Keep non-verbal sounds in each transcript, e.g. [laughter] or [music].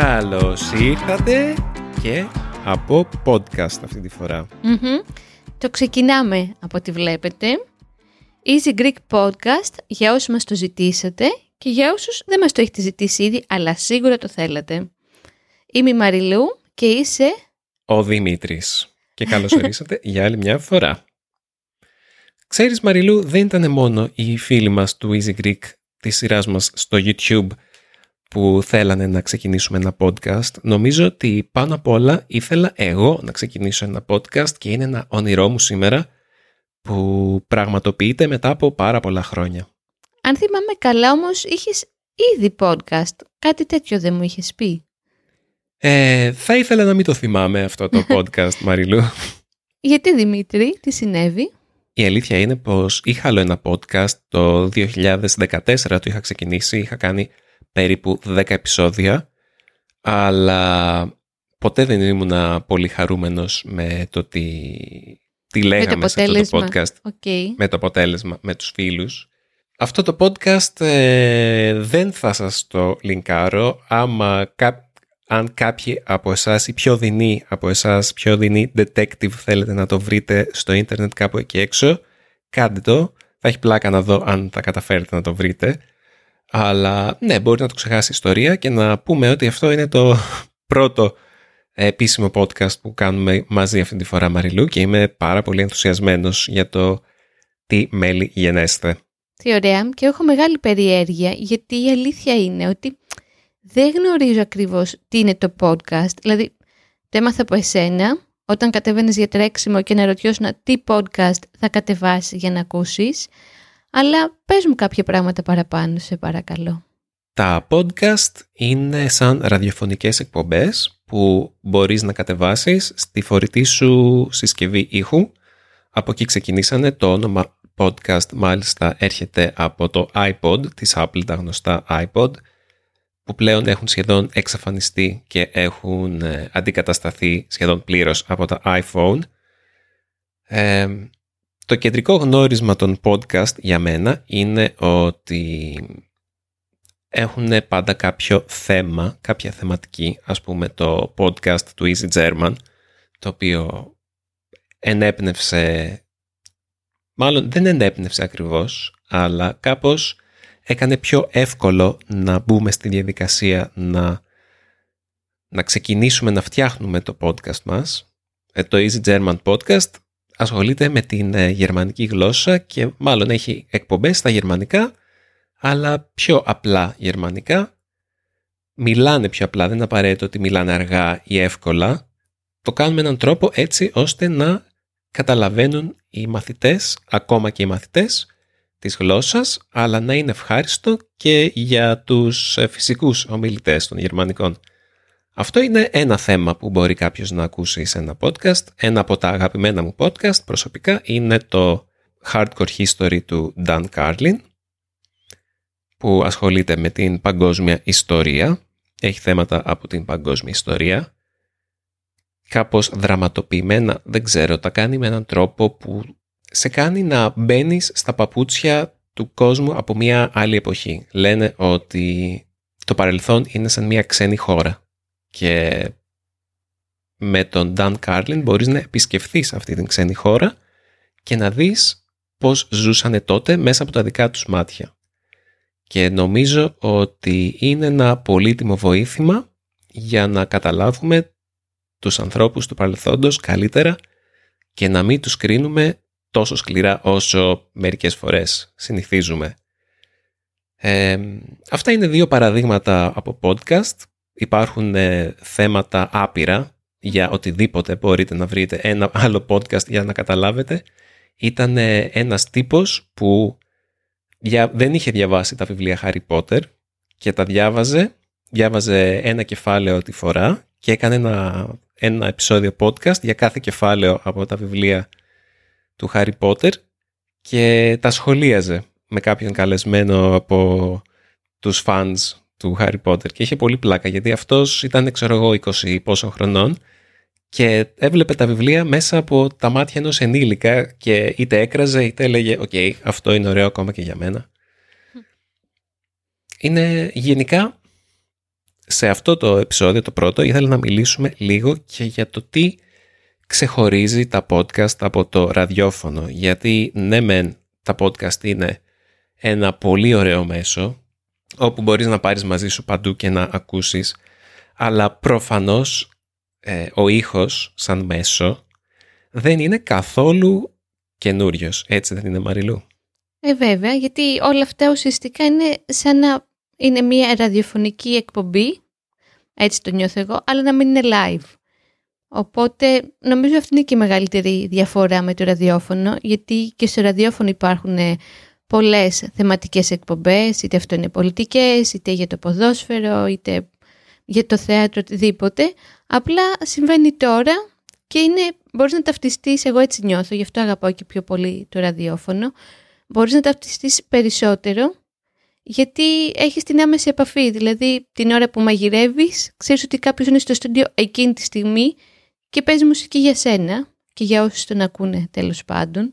Καλώς ήρθατε και από podcast αυτή τη φορά. Το ξεκινάμε από ό,τι βλέπετε. Easy Greek Podcast για όσους μας το ζητήσατε και για όσους δεν μας το έχετε ζητήσει ήδη, αλλά σίγουρα το θέλατε. Είμαι η Μαριλού και είσαι... Ο Δημήτρης. Και καλώς [laughs] ορίσατε για άλλη μια φορά. Ξέρεις Μαριλού, δεν ήταν μόνο οι φίλοι μας του Easy Greek της σειράς μας στο YouTube που θέλανε να ξεκινήσουμε ένα podcast. Νομίζω ότι πάνω απ' όλα ήθελα εγώ να ξεκινήσω ένα podcast και είναι ένα όνειρό μου σήμερα που πραγματοποιείται μετά από πάρα πολλά χρόνια. Αν θυμάμαι καλά όμως είχες ήδη podcast. Κάτι τέτοιο δεν μου είχες πει. Ε, θα ήθελα να μην το θυμάμαι αυτό το [laughs] podcast, Μαριλού. Γιατί Δημήτρη, τι συνέβη; Η αλήθεια είναι πως είχα άλλο ένα podcast το 2014 το είχα ξεκινήσει, είχα κάνει περίπου 10 επεισόδια, αλλά ποτέ δεν ήμουν πολύ χαρούμενος με το τι, τι λέγαμε σε αυτό το podcast. Okay. Με το αποτέλεσμα, με τους φίλους. Αυτό το podcast ε, δεν θα σας το λινκάρω άμα αν κάποιοι από εσάς ή πιο δεινοί από εσάς, πιο δεινοί detective θέλετε να το βρείτε στο ίντερνετ κάπου εκεί έξω, κάντε το. Θα έχει πλάκα να δω αν θα καταφέρετε να το βρείτε. Αλλά ναι, μπορεί να το ξεχάσει η ιστορία και να πούμε ότι αυτό είναι το [laughs] πρώτο επίσημο podcast που κάνουμε μαζί αυτή τη φορά Μαριλού και είμαι πάρα πολύ ενθουσιασμένος για το τι μέλη γενέστε. Τι ωραία και έχω μεγάλη περιέργεια γιατί η αλήθεια είναι ότι δεν γνωρίζω ακριβώς τι είναι το podcast. Δηλαδή το έμαθα από εσένα όταν κατέβαινες για τρέξιμο και να ρωτιώσουν τι podcast θα κατεβάσεις για να ακούσεις. Αλλά πες μου κάποια πράγματα παραπάνω, σε παρακαλώ. Τα podcast είναι σαν ραδιοφωνικές εκπομπές που μπορείς να κατεβάσεις στη φορητή σου συσκευή ήχου. Από εκεί ξεκινήσανε. Το όνομα podcast μάλιστα έρχεται από το iPod της Apple, τα γνωστά iPod, που πλέον έχουν σχεδόν εξαφανιστεί και έχουν ε, αντικατασταθεί σχεδόν πλήρως από τα iPhone. Ε, το κεντρικό γνώρισμα των podcast για μένα είναι ότι έχουν πάντα κάποιο θέμα, κάποια θεματική, ας πούμε το podcast του Easy German, το οποίο ενέπνευσε, μάλλον δεν ενέπνευσε ακριβώς, αλλά κάπως έκανε πιο εύκολο να μπούμε στη διαδικασία να, να ξεκινήσουμε να φτιάχνουμε το podcast μας. Ε, το Easy German Podcast ασχολείται με την ε, γερμανική γλώσσα και μάλλον έχει εκπομπές στα γερμανικά, αλλά πιο απλά γερμανικά. Μιλάνε πιο απλά, δεν είναι απαραίτητο ότι μιλάνε αργά ή εύκολα. Το κάνουμε με έναν τρόπο έτσι ώστε να καταλαβαίνουν οι μαθητές, ακόμα και οι μαθητές, της γλώσσας, αλλά να είναι ευχάριστο και για τους ε, φυσικούς ομιλητές των γερμανικών. Αυτό είναι ένα θέμα που μπορεί κάποιος να ακούσει σε ένα podcast. Ένα από τα αγαπημένα μου podcast προσωπικά είναι το Hardcore History του Dan Carlin που ασχολείται με την παγκόσμια ιστορία. Έχει θέματα από την παγκόσμια ιστορία. Κάπως δραματοποιημένα, δεν ξέρω, τα κάνει με έναν τρόπο που σε κάνει να μπαίνεις στα παπούτσια του κόσμου από μια άλλη εποχή. Λένε ότι το παρελθόν είναι σαν μια ξένη χώρα και με τον Dan Carlin μπορείς να επισκεφθείς αυτή την ξένη χώρα και να δεις πώς ζούσαν τότε μέσα από τα δικά τους μάτια. Και νομίζω ότι είναι ένα πολύτιμο βοήθημα για να καταλάβουμε τους ανθρώπους του παρελθόντος καλύτερα και να μην τους κρίνουμε τόσο σκληρά όσο μερικές φορές συνηθίζουμε. Ε, αυτά είναι δύο παραδείγματα από podcast υπάρχουν ε, θέματα άπειρα για οτιδήποτε μπορείτε να βρείτε ένα άλλο podcast για να καταλάβετε. Ήταν ε, ένας τύπος που δεν είχε διαβάσει τα βιβλία Harry Potter και τα διάβαζε, διάβαζε ένα κεφάλαιο τη φορά και έκανε ένα, ένα επεισόδιο podcast για κάθε κεφάλαιο από τα βιβλία του Harry Potter και τα σχολίαζε με κάποιον καλεσμένο από τους fans του Harry Potter και είχε πολύ πλάκα γιατί αυτός ήταν ξέρω εγώ 20 πόσων χρονών και έβλεπε τα βιβλία μέσα από τα μάτια ενός ενήλικα και είτε έκραζε είτε έλεγε «OK, αυτό είναι ωραίο ακόμα και για μένα». Είναι γενικά σε αυτό το επεισόδιο, το πρώτο, ήθελα να μιλήσουμε λίγο και για το τι ξεχωρίζει τα podcast από το ραδιόφωνο. Γιατί ναι μεν τα podcast είναι ένα πολύ ωραίο μέσο όπου μπορείς να πάρεις μαζί σου παντού και να ακούσεις αλλά προφανώς ε, ο ήχος σαν μέσο δεν είναι καθόλου καινούριος. Έτσι δεν είναι Μαριλού; Ε, βέβαια, γιατί όλα αυτά ουσιαστικά είναι σαν να είναι μια ραδιοφωνική εκπομπή, έτσι το νιώθω εγώ, αλλά να μην είναι live. Οπότε νομίζω αυτή είναι και η μεγαλύτερη διαφορά με το ραδιόφωνο, γιατί και στο ραδιόφωνο υπάρχουν ε, πολλές θεματικές εκπομπές, είτε αυτό είναι πολιτικές, είτε για το ποδόσφαιρο, είτε για το θέατρο, οτιδήποτε. Απλά συμβαίνει τώρα και είναι, μπορείς να ταυτιστείς, εγώ έτσι νιώθω, γι' αυτό αγαπάω και πιο πολύ το ραδιόφωνο, μπορείς να ταυτιστείς περισσότερο γιατί έχεις την άμεση επαφή, δηλαδή την ώρα που μαγειρεύεις, ξέρεις ότι κάποιος είναι στο στούντιο εκείνη τη στιγμή και παίζει μουσική για σένα και για όσους τον ακούνε τέλος πάντων.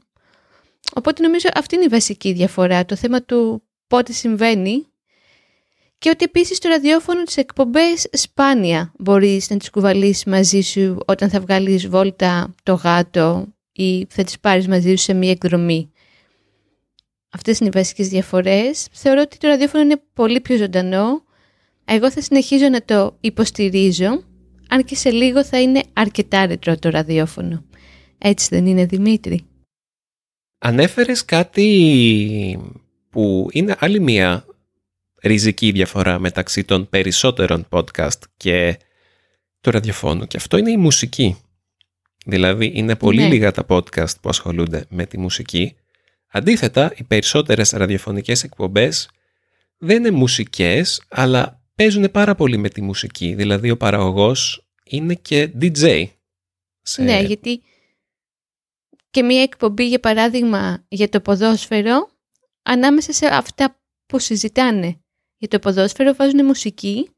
Οπότε νομίζω αυτή είναι η βασική διαφορά, το θέμα του πότε συμβαίνει και ότι επίσης το ραδιόφωνο τις εκπομπές σπάνια μπορείς να τις κουβαλήσεις μαζί σου όταν θα βγάλεις βόλτα το γάτο ή θα τις πάρεις μαζί σου σε μία εκδρομή. Αυτές είναι οι βασικές διαφορές. Θεωρώ ότι το ραδιόφωνο είναι πολύ πιο ζωντανό. Εγώ θα συνεχίζω να το υποστηρίζω, αν και σε λίγο θα είναι αρκετά ρετρό το ραδιόφωνο. Έτσι δεν είναι Δημήτρη; Ανέφερες κάτι που είναι άλλη μία ριζική διαφορά μεταξύ των περισσότερων podcast και του ραδιοφώνου και αυτό είναι η μουσική. Δηλαδή είναι πολύ ναι. λίγα τα podcast που ασχολούνται με τη μουσική. Αντίθετα, οι περισσότερες ραδιοφωνικές εκπομπές δεν είναι μουσικές, αλλά παίζουν πάρα πολύ με τη μουσική. Δηλαδή ο παραγωγός είναι και DJ. Ναι, γιατί και μία εκπομπή για παράδειγμα για το ποδόσφαιρο ανάμεσα σε αυτά που συζητάνε για το ποδόσφαιρο βάζουν μουσική.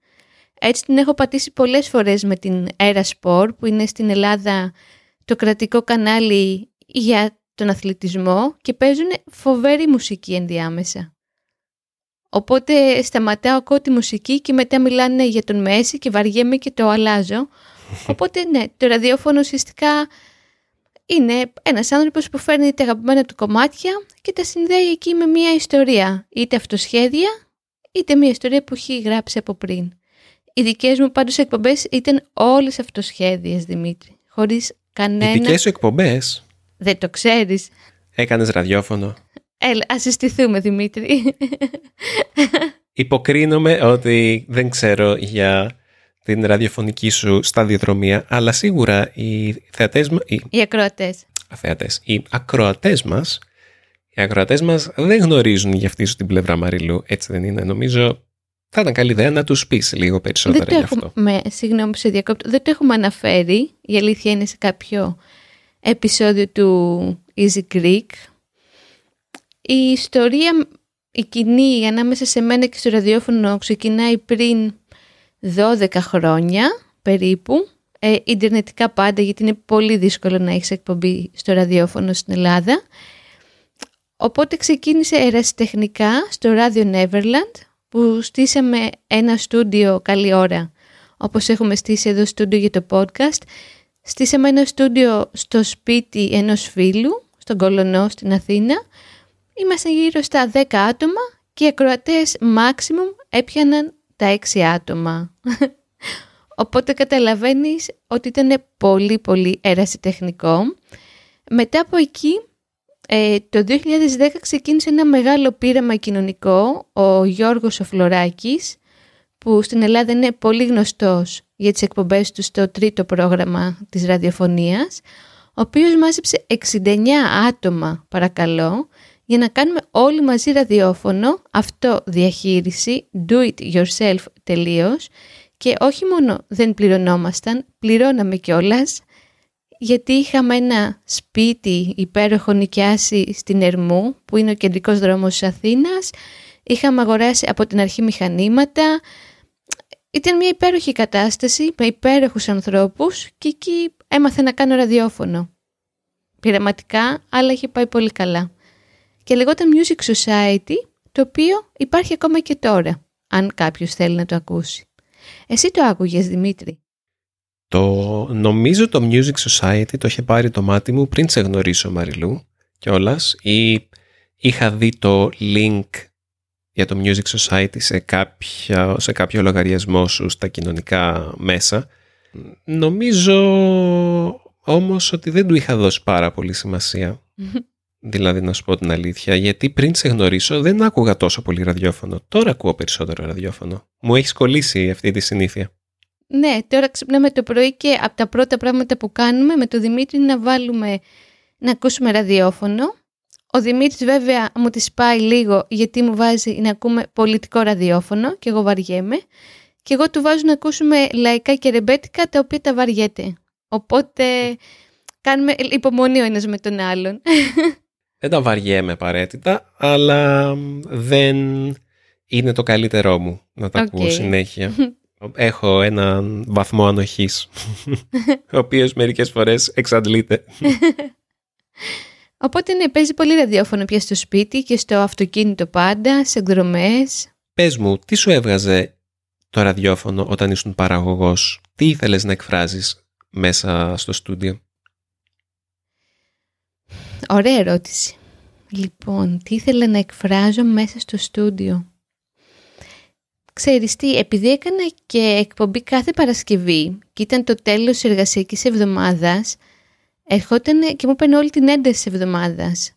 Έτσι την έχω πατήσει πολλές φορές με την Era Sport που είναι στην Ελλάδα το κρατικό κανάλι για τον αθλητισμό και παίζουν φοβερή μουσική ενδιάμεσα. Οπότε σταματάω ακούω τη μουσική και μετά μιλάνε για τον Μέση και βαριέμαι και το αλλάζω. [laughs] Οπότε ναι, το ραδιόφωνο ουσιαστικά είναι ένας άνθρωπος που φέρνει τα αγαπημένα του κομμάτια και τα συνδέει εκεί με μια ιστορία, είτε αυτοσχέδια, είτε μια ιστορία που έχει γράψει από πριν. Οι δικές μου πάντως εκπομπές ήταν όλες αυτοσχέδιες, Δημήτρη, χωρίς κανένα... Οι δικές σου εκπομπές; Δεν το ξέρεις. Έκανες ραδιόφωνο. Έλα, ας συστηθούμε, Δημήτρη. Υποκρίνομαι ότι δεν ξέρω για την ραδιοφωνική σου σταδιοδρομία, αλλά σίγουρα οι θεατές μας... Οι, οι ακροατές. Αθεατές. Οι ακροατές μας, οι ακροατές μας δεν γνωρίζουν για αυτή σου την πλευρά Μαριλού, έτσι δεν είναι. Νομίζω θα ήταν καλή ιδέα να τους πεις λίγο περισσότερα δεν γι' αυτό. Έχουμε, συγγνώμη που σε διακόπτω, δεν το έχουμε αναφέρει, η αλήθεια είναι σε κάποιο επεισόδιο του Easy Greek. Η ιστορία, η κοινή ανάμεσα σε μένα και στο ραδιόφωνο ξεκινάει πριν 12 χρόνια περίπου. Ε, ιντερνετικά πάντα γιατί είναι πολύ δύσκολο να έχεις εκπομπή στο ραδιόφωνο στην Ελλάδα. Οπότε ξεκίνησε ερασιτεχνικά στο ράδιο Neverland που στήσαμε ένα στούντιο καλή ώρα όπως έχουμε στήσει εδώ στούντιο για το podcast. Στήσαμε ένα στούντιο στο σπίτι ενός φίλου, στον Κολονό στην Αθήνα. Είμαστε γύρω στα 10 άτομα και οι ακροατές maximum έπιαναν τα 6 άτομα. Οπότε καταλαβαίνεις ότι ήταν πολύ πολύ ερασιτεχνικό. Μετά από εκεί, ε, το 2010 ξεκίνησε ένα μεγάλο πείραμα κοινωνικό, ο Γιώργος Οφλωράκης, που στην Ελλάδα είναι πολύ γνωστός για τις εκπομπές του στο τρίτο πρόγραμμα της ραδιοφωνίας, ο οποίος μάζεψε 69 άτομα, παρακαλώ, για να κάνουμε όλοι μαζί ραδιόφωνο, αυτό διαχείριση, do it yourself τελείως. Και όχι μόνο δεν πληρωνόμασταν, πληρώναμε κιόλας, γιατί είχαμε ένα σπίτι υπέροχο νοικιάσει στην Ερμού που είναι ο κεντρικός δρόμος της Αθήνας, είχαμε αγοράσει από την αρχή μηχανήματα, ήταν μια υπέροχη κατάσταση με υπέροχους ανθρώπους και εκεί έμαθα να κάνω ραδιόφωνο. Πειραματικά, αλλά είχε πάει πολύ καλά και λεγόταν Music Society, το οποίο υπάρχει ακόμα και τώρα, αν κάποιος θέλει να το ακούσει. Εσύ το άκουγες Δημήτρη; Το, νομίζω το Music Society το είχε πάρει το μάτι μου πριν σε γνωρίσω Μαριλού κιόλας ή είχα δει το link για το Music Society σε, κάποια, σε κάποιο λογαριασμό σου στα κοινωνικά μέσα. Νομίζω όμως ότι δεν του είχα δώσει πάρα πολύ σημασία. Δηλαδή να σου πω την αλήθεια, γιατί πριν σε γνωρίσω δεν άκουγα τόσο πολύ ραδιόφωνο. Τώρα ακούω περισσότερο ραδιόφωνο. Μου έχεις κολλήσει αυτή τη συνήθεια. Ναι, τώρα ξυπνάμε το πρωί και από τα πρώτα πράγματα που κάνουμε με το Δημήτρη είναι να βάλουμε να ακούσουμε ραδιόφωνο. Ο Δημήτρης βέβαια μου τη σπάει λίγο γιατί μου βάζει να ακούμε πολιτικό ραδιόφωνο και εγώ βαριέμαι. Και εγώ του βάζω να ακούσουμε λαϊκά και ρεμπέτικα τα οποία τα βαριέται. Οπότε κάνουμε υπομονή ο ένας με τον άλλον. [laughs] Δεν τα βαριέμαι απαραίτητα, αλλά δεν είναι το καλύτερό μου να τα ακούω συνέχεια. [laughs] Έχω έναν βαθμό ανοχής, [laughs] ο οποίος μερικές φορές εξαντλείται. [laughs] Οπότε ναι, παίζει πολύ ραδιόφωνο πια στο σπίτι και στο αυτοκίνητο πάντα, σε εκδρομές. Πες μου, τι σου έβγαζε το ραδιόφωνο όταν ήσουν παραγωγός, τι ήθελες να εκφράζεις μέσα στο στούντιο; Ωραία ερώτηση. Λοιπόν, τι ήθελα να εκφράζω μέσα στο στούντιο; Ξέρεις τι, επειδή έκανα και εκπομπή κάθε Παρασκευή και ήταν το τέλος της εργασιακής εβδομάδας, ερχόταν και μου έπαιρνε όλη την ένταση της εβδομάδας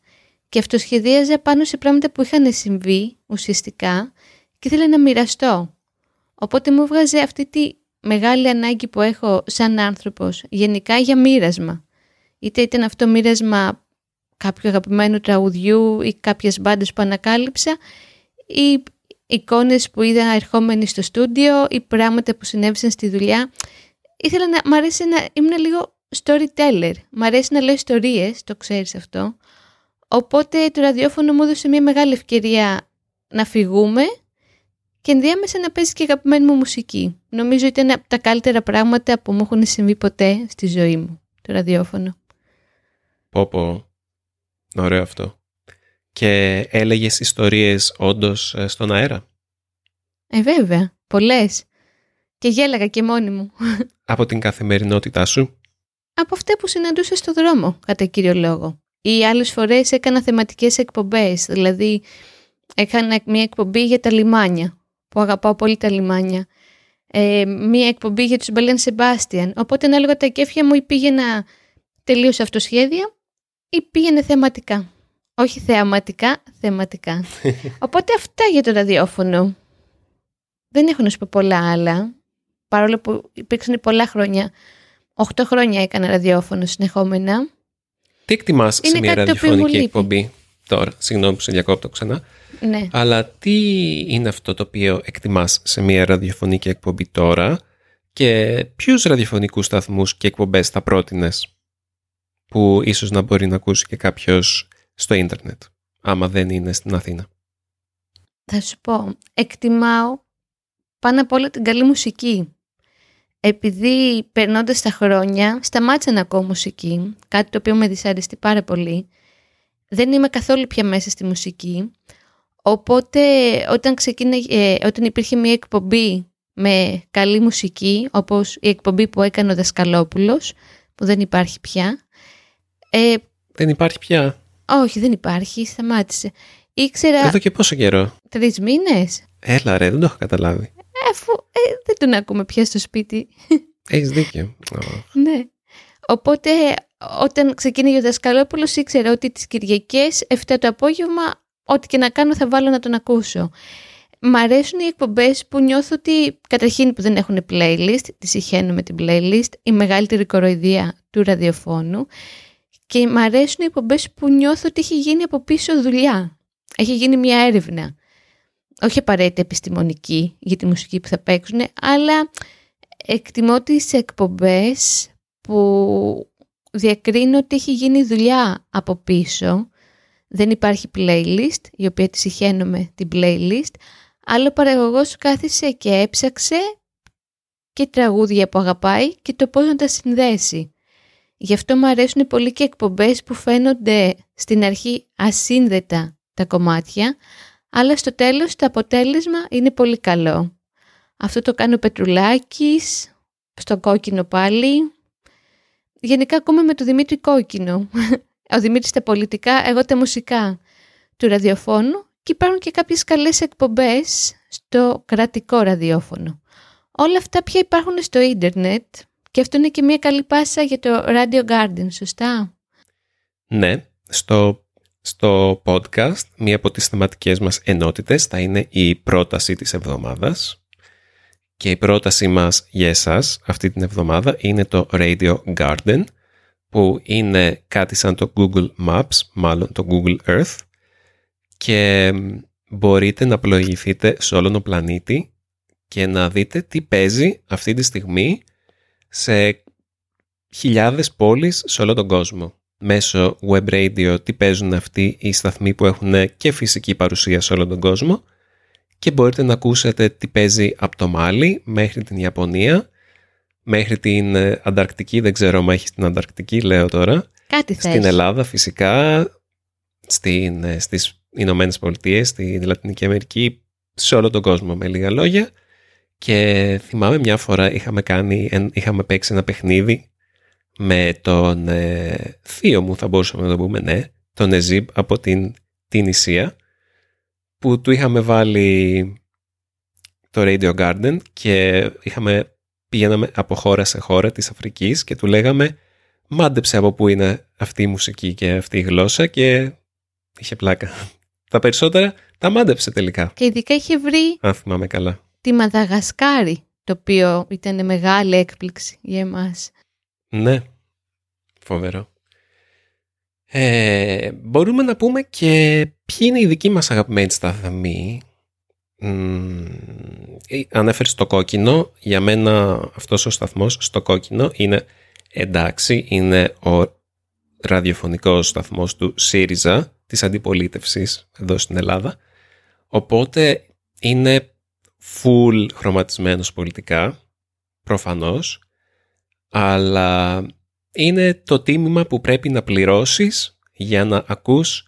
και αυτοσχεδίαζα πάνω σε πράγματα που είχαν συμβεί ουσιαστικά και ήθελα να μοιραστώ. Οπότε μου βγάζε αυτή τη μεγάλη ανάγκη που έχω σαν άνθρωπος γενικά για μοίρασμα. Είτε ήταν αυτό μοίρασμα κάποιου αγαπημένου τραγουδιού ή κάποιες μπάντες που ανακάλυψα ή εικόνες που είδα ερχόμενοι στο στούντιο ή πράγματα που συνέβησαν στη δουλειά. Ήθελα να μ' αρέσει να ήμουν λίγο storyteller. Μ' αρέσει να λέω ιστορίες, το ξέρεις αυτό. Οπότε το ραδιόφωνο μου έδωσε μια μεγάλη ευκαιρία να φυγούμε και ενδιάμεσα να παίζει και αγαπημένη μου μουσική. Νομίζω ότι είναι από τα καλύτερα πράγματα που μου έχουν συμβεί ποτέ στη ζωή μου, το ραδιόφωνο. Πω πω, ωραίο αυτό. Και έλεγες ιστορίες όντως ε, στον αέρα; Ε, βέβαια, πολλές. Και γέλαγα και μόνη μου. Από την καθημερινότητά σου; Από αυτά που συναντούσα στο δρόμο, κατά κύριο λόγο. Ή άλλες φορές έκανα θεματικές εκπομπές, δηλαδή έκανα μια εκπομπή για τα λιμάνια, που αγαπάω πολύ τα λιμάνια. Ε, μία εκπομπή για τους Μπελέν Σεμπάστιαν. Οπότε ανάλογα τα κέφια μου ή πήγαινα τελείως αυτοσχέδια ή πήγαινε θεματικά. Όχι θεαματικά, θεματικά. [laughs] Οπότε αυτά για το ραδιόφωνο. Δεν έχω να σου πω πολλά άλλα. Παρόλο που υπήρξαν πολλά χρόνια. Οχτώ χρόνια έκανα ραδιόφωνο συνεχόμενα. Τι εκτιμάς σε μια ραδιοφωνική εκπομπή; Τώρα. Συγγνώμη που σε διακόπτω ξανά. Ναι. Αλλά τι είναι αυτό το οποίο εκτιμάς σε μια ραδιοφωνική εκπομπή τώρα και ποιους ραδιοφωνικούς σταθμούς και εκπομπές θα πρότεινες; Που ίσως να μπορεί να ακούσει και κάποιος στο ίντερνετ, άμα δεν είναι στην Αθήνα. Θα σου πω, εκτιμάω πάνω απ' όλα την καλή μουσική. Επειδή περνώντας τα χρόνια σταμάτησα να ακούω μουσική, κάτι το οποίο με δυσαρεστεί πάρα πολύ, δεν είμαι καθόλου πια μέσα στη μουσική, οπότε όταν, ξεκίνησε, όταν υπήρχε μια εκπομπή με καλή μουσική, όπως η εκπομπή που έκανε ο Δασκαλόπουλος, που δεν υπάρχει πια. Ε, δεν υπάρχει πια. Όχι, δεν υπάρχει, σταμάτησε. Ήξερα... Εδώ και πόσο καιρό; Τρεις μήνες. Έλα ρε, δεν το έχω καταλάβει. Αφού ε, δεν τον ακούμε πια στο σπίτι. Έχεις δίκιο. ναι. Οπότε όταν ξεκίνησε ο Δασκαλόπουλος, ήξερα ότι τις Κυριακές 7 το απόγευμα ό,τι και να κάνω θα βάλω να τον ακούσω. Μ' αρέσουν οι εκπομπές που νιώθω ότι καταρχήν που δεν έχουν playlist, τη συχαίνω με την playlist, η μεγαλύτερη κοροϊδία του ραδιοφώνου και μ' αρέσουν οι εκπομπές που νιώθω ότι έχει γίνει από πίσω δουλειά. Έχει γίνει μια έρευνα. Όχι απαραίτητα επιστημονική για τη μουσική που θα παίξουν, αλλά εκτιμώ τις εκπομπές που διακρίνω ότι έχει γίνει δουλειά από πίσω. Δεν υπάρχει playlist, η οποία τη συχαίνομαι την playlist, αλλά ο παραγωγός κάθισε και έψαξε και τραγούδια που αγαπάει και το πώς να τα συνδέσει. Γι' αυτό μου αρέσουν πολύ και εκπομπές που φαίνονται στην αρχή ασύνδετα τα κομμάτια, αλλά στο τέλος το αποτέλεσμα είναι πολύ καλό. Αυτό το κάνει ο Πετρουλάκης, στο κόκκινο πάλι. Γενικά ακούμε με τον Δημήτρη Κόκκινο. Ο Δημήτρης τα πολιτικά, εγώ τα μουσικά του ραδιοφώνου και υπάρχουν και κάποιες καλές εκπομπές στο κρατικό ραδιόφωνο. Όλα αυτά πια υπάρχουν στο ίντερνετ και αυτό είναι και μια καλή πάσα για το Radio Garden, σωστά; Ναι, στο, στο podcast μία από τις θεματικές μας ενότητες θα είναι η πρόταση της εβδομάδας. Και η πρόταση μας για εσάς αυτή την εβδομάδα είναι το Radio Garden που είναι κάτι σαν το Google Maps, μάλλον το Google Earth. Και μπορείτε να πλοηγηθείτε σε όλον τον πλανήτη και να δείτε τι παίζει αυτή τη στιγμή σε χιλιάδες πόλεις σε όλο τον κόσμο. Μέσω web radio τι παίζουν αυτοί οι σταθμοί που έχουν και φυσική παρουσία σε όλο τον κόσμο και μπορείτε να ακούσετε τι παίζει από το Μάλι μέχρι την Ιαπωνία, μέχρι την ε, Ανταρκτική, δεν ξέρω αν έχει την Ανταρκτική, λέω τώρα. Κάτι Στην Ελλάδα φυσικά, στην, ε, στις Ηνωμένες Πολιτείες, στη Λατινική Αμερική, σε όλο τον κόσμο με λίγα λόγια. Και θυμάμαι μια φορά είχαμε, κάνει, είχαμε παίξει ένα παιχνίδι με τον ε, θείο μου, θα μπορούσαμε να το πούμε, ναι, τον Εζίμπ από την, την Ισία, που του είχαμε βάλει το Radio Garden και είχαμε, πηγαίναμε από χώρα σε χώρα της Αφρικής και του λέγαμε μάντεψε από πού είναι αυτή η μουσική και αυτή η γλώσσα και είχε πλάκα. Τα περισσότερα τα μάντεψε τελικά. Και ειδικά είχε βρει Αν θυμάμαι καλά. Τη Μαδαγασκάρη, το οποίο ήταν μεγάλη έκπληξη για εμάς. Ναι, φοβερό. Ε, μπορούμε να πούμε και ποιοι είναι οι δικοί μας αγαπημένοι σταθμοί. Μ, ε, ανέφερες το κόκκινο. Για μένα αυτός ο σταθμός στο κόκκινο είναι εντάξει, είναι ο ραδιοφωνικός σταθμός του ΣΥΡΙΖΑ της αντιπολίτευσης εδώ στην Ελλάδα. Οπότε είναι full χρωματισμένος πολιτικά, προφανώς, αλλά είναι το τίμημα που πρέπει να πληρώσεις για να ακούς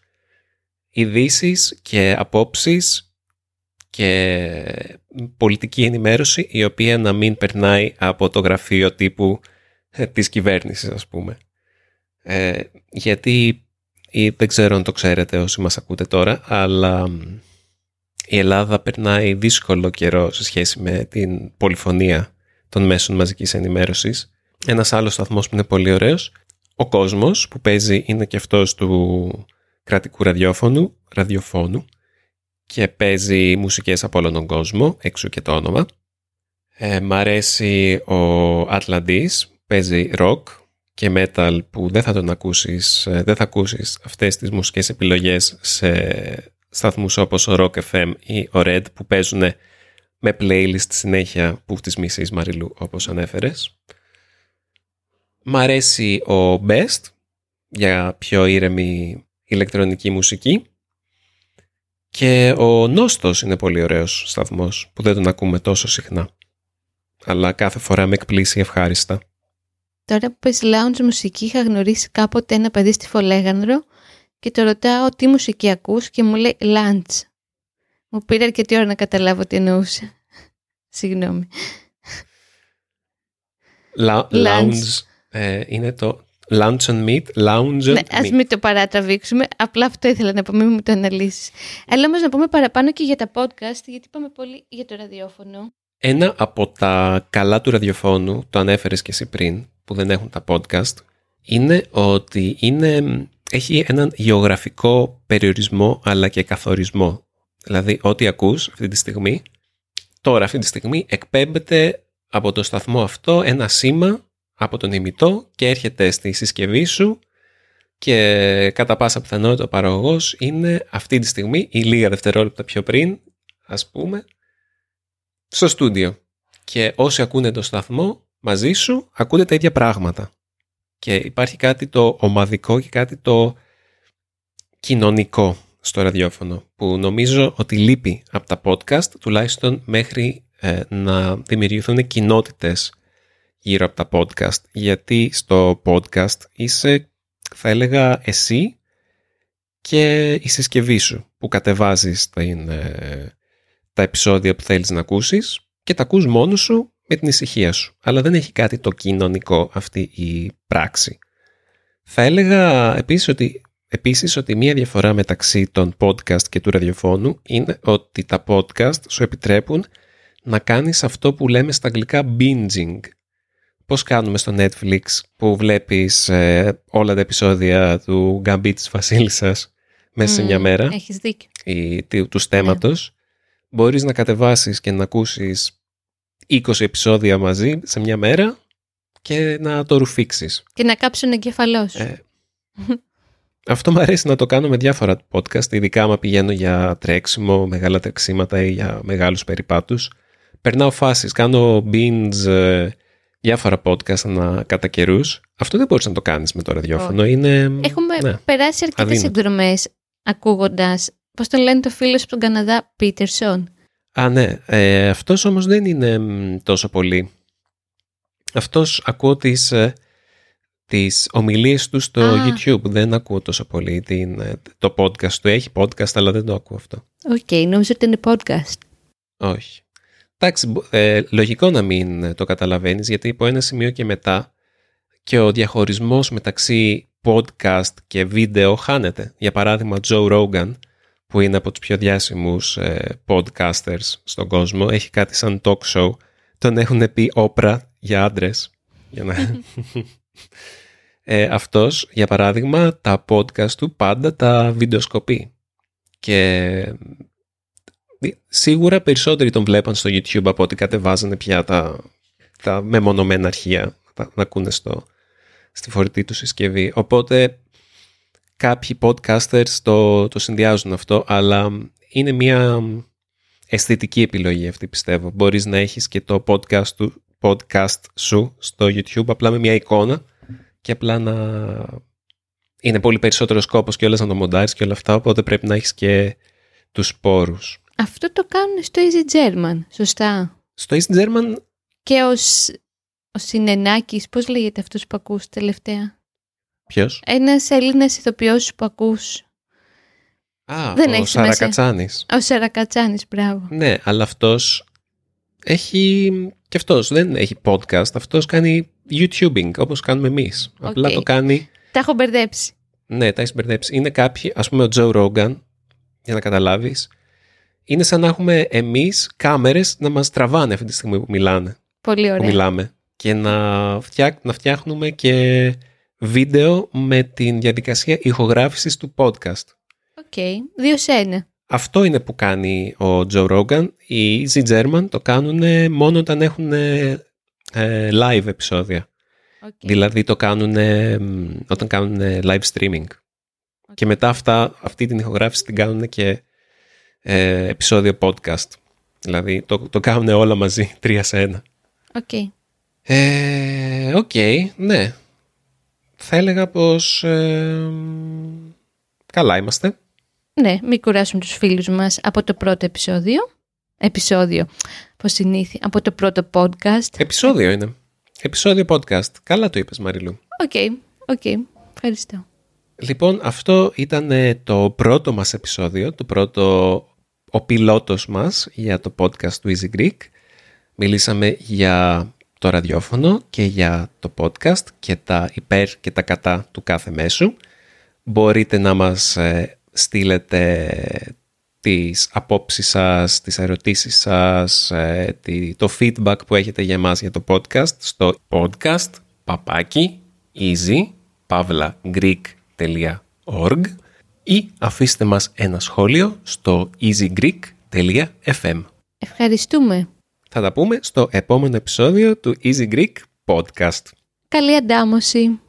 ειδήσεις και απόψεις και πολιτική ενημέρωση η οποία να μην περνάει από το γραφείο τύπου ε, της κυβέρνησης ας πούμε. Ε, γιατί ή δεν ξέρω αν το ξέρετε όσοι μας ακούτε τώρα αλλά η Ελλάδα περνάει δύσκολο καιρό σε σχέση με την πολυφωνία των μέσων μαζικής ενημέρωσης ένας άλλος σταθμός που είναι πολύ ωραίος. Ο κόσμος που παίζει είναι και αυτός του κρατικού ραδιόφωνου, ραδιοφώνου και παίζει μουσικές από όλον τον κόσμο, έξω και το όνομα. Ε, μ' αρέσει ο Ατλαντής, παίζει rock και metal που δεν θα τον ακούσεις, ε, δεν θα ακούσεις αυτές τις μουσικές επιλογές σε σταθμούς όπως ο Rock FM ή ο Red που παίζουν με playlist συνέχεια που τις μισείς Μαριλού όπως ανέφερες. Μ' αρέσει ο Best για πιο ήρεμη ηλεκτρονική μουσική και ο Νόστος είναι πολύ ωραίος σταθμός που δεν τον ακούμε τόσο συχνά. Αλλά κάθε φορά με εκπλήσει ευχάριστα. Τώρα που πες lounge μουσική είχα γνωρίσει κάποτε ένα παιδί στη Φολέγανδρο και το ρωτάω τι μουσική ακούς και μου λέει lunch. Μου πήρε αρκετή ώρα να καταλάβω τι εννοούσε. [laughs] Συγγνώμη. Lounge ε, είναι το lunch and meat, lounge and Ναι, ας meat. μην το παρατραβήξουμε. Απλά αυτό ήθελα να πω, μην μου το αναλύσεις. Αλλά όμως να πούμε παραπάνω και για τα podcast, γιατί είπαμε πολύ για το ραδιόφωνο. Ένα από τα καλά του ραδιοφώνου, το ανέφερες και εσύ πριν, που δεν έχουν τα podcast, είναι ότι είναι, έχει έναν γεωγραφικό περιορισμό αλλά και καθορισμό. Δηλαδή, ό,τι ακούς αυτή τη στιγμή, τώρα αυτή τη στιγμή εκπέμπεται από το σταθμό αυτό ένα σήμα από τον ημιτό και έρχεται στη συσκευή σου και κατά πάσα πιθανότητα ο παραγωγός είναι αυτή τη στιγμή ή λίγα δευτερόλεπτα πιο πριν, ας πούμε, στο στούντιο. Και όσοι ακούνε το σταθμό μαζί σου, ακούνε τα ίδια πράγματα. Και υπάρχει κάτι το ομαδικό και κάτι το κοινωνικό στο ραδιόφωνο που νομίζω ότι λείπει από τα podcast τουλάχιστον μέχρι ε, να δημιουργηθούν κοινότητες γύρω από τα podcast. Γιατί στο podcast είσαι θα έλεγα εσύ και η συσκευή σου που κατεβάζεις την, ε, τα επεισόδια που θέλεις να ακούσεις και τα ακούς μόνος σου με την ησυχία σου. Αλλά δεν έχει κάτι το κοινωνικό αυτή η πράξη. Θα έλεγα επίσης ότι, επίσης ότι μία διαφορά μεταξύ των podcast και του ραδιοφώνου είναι ότι τα podcast σου επιτρέπουν να κάνεις αυτό που λέμε στα αγγλικά binging. Πώς κάνουμε στο Netflix που βλέπεις ε, όλα τα επεισόδια του Gambit της Βασίλισσας μέσα σε μια μέρα; Έχεις δίκιο. Ή, του στέματος. Μπορείς να κατεβάσεις και να ακούσεις 20 επεισόδια μαζί σε μια μέρα και να το ρουφήξεις. Και να κάψουν εγκεφαλό σου. Ε, αυτό μου αρέσει να το κάνω με διάφορα podcast, ειδικά άμα πηγαίνω για τρέξιμο, μεγάλα τρεξίματα ή για μεγάλους περιπάτους. Περνάω φάσεις, κάνω binge ε, διάφορα podcast να, κατά καιρούς. Αυτό δεν μπορείς να το κάνεις με το ραδιόφωνο. Είναι, Έχουμε ναι, περάσει αρκετές αδύνατο. εκδρομές ακούγοντας. Πώς τον λένε το φίλο από τον Καναδά, Πίτερσον. Α, ναι. Ε, αυτός όμως δεν είναι μ, τόσο πολύ. Αυτός ακούω τις, ε, τις ομιλίες του στο Α. YouTube. Δεν ακούω τόσο πολύ την, ε, το podcast του. Έχει podcast, αλλά δεν το ακούω αυτό. Οκ, νόμιζα ότι είναι podcast. Όχι. Εντάξει, μπο- ε, λογικό να μην ε, το καταλαβαίνεις, γιατί από ένα σημείο και μετά και ο διαχωρισμός μεταξύ podcast και βίντεο χάνεται. Για παράδειγμα, Joe Rogan, που είναι από τους πιο διάσημους ε, podcasters στον κόσμο, έχει κάτι σαν talk show. Τον έχουν πει όπρα για άντρες. Για να... [laughs] ε, αυτός, για παράδειγμα, τα podcast του πάντα τα βιντεοσκοπεί. Και σίγουρα περισσότεροι τον βλέπαν στο YouTube από ότι κατεβάζανε πια τα, τα μεμονωμένα αρχεία τα, να ακούνε στο, στη φορητή του συσκευή. Οπότε κάποιοι podcasters το, το συνδυάζουν αυτό, αλλά είναι μια αισθητική επιλογή αυτή πιστεύω. Μπορείς να έχεις και το podcast, του, podcast σου στο YouTube απλά με μια εικόνα και απλά να... Είναι πολύ περισσότερος σκόπος και όλες να το μοντάρεις και όλα αυτά, οπότε πρέπει να έχεις και τους σπόρους. Αυτό το κάνουν στο Easy German, σωστά; Στο Easy German Και ως ο Συνενάκης, πώς λέγεται αυτός που ακούς τελευταία; Ποιος; Ένας Έλληνας ηθοποιός που ακούς. Α, Δεν ο έχεις σημασία. Σαρακατσάνης. Ο Σαρακατσάνης, μπράβο. Ναι, αλλά αυτός έχει και αυτός δεν έχει podcast, αυτός κάνει YouTubing όπως κάνουμε εμείς. Απλά Οκ. το κάνει, Τα έχω μπερδέψει. ναι, τα έχεις μπερδέψει. Είναι κάποιοι, ας πούμε ο Joe Rogan, για να καταλάβεις, είναι σαν να έχουμε εμείς κάμερες να μας τραβάνε αυτή τη στιγμή που μιλάνε, Πολύ που ωραία. μιλάμε. Και να, φτιάκ, να φτιάχνουμε και βίντεο με την διαδικασία ηχογράφησης του podcast. OK, δύο σε ένα. Αυτό είναι που κάνει ο Joe Rogan. Οι Easy German το κάνουν μόνο όταν έχουν ε, live επεισόδια. Οκ. Δηλαδή το κάνουν όταν κάνουν live streaming. Και μετά αυτά, αυτή την ηχογράφηση την κάνουν και ε, επεισόδιο podcast. Δηλαδή το, το κάνουν όλα μαζί, τρία σε ένα. Οκ. Ε, Οκ, ναι. Θα έλεγα πως ε, καλά είμαστε. Ναι, μην κουράσουμε τους φίλους μας από το πρώτο επεισόδιο. Επεισόδιο, ποιο συνήθει, από το πρώτο podcast. Επεισόδιο είναι. Επεισόδιο podcast. Καλά το είπες Μαριλού. OK, OK, ευχαριστώ. Λοιπόν, αυτό ήταν ε, το πρώτο μας επεισόδιο, το πρώτο ο πιλότος μας για το podcast του Easy Greek. Μιλήσαμε για το ραδιόφωνο και για το podcast και τα υπέρ και τα κατά του κάθε μέσου. Μπορείτε να μας ε, στείλετε τις απόψεις σας, τις ερωτήσεις σας, ε, τη- το feedback που έχετε για μας για το podcast στο podcast παπάκι easy παύλα greek.org ή αφήστε μας ένα σχόλιο στο easygreek.fm. Ευχαριστούμε. Θα τα πούμε στο επόμενο επεισόδιο του Easy Greek Podcast. Καλή αντάμωση.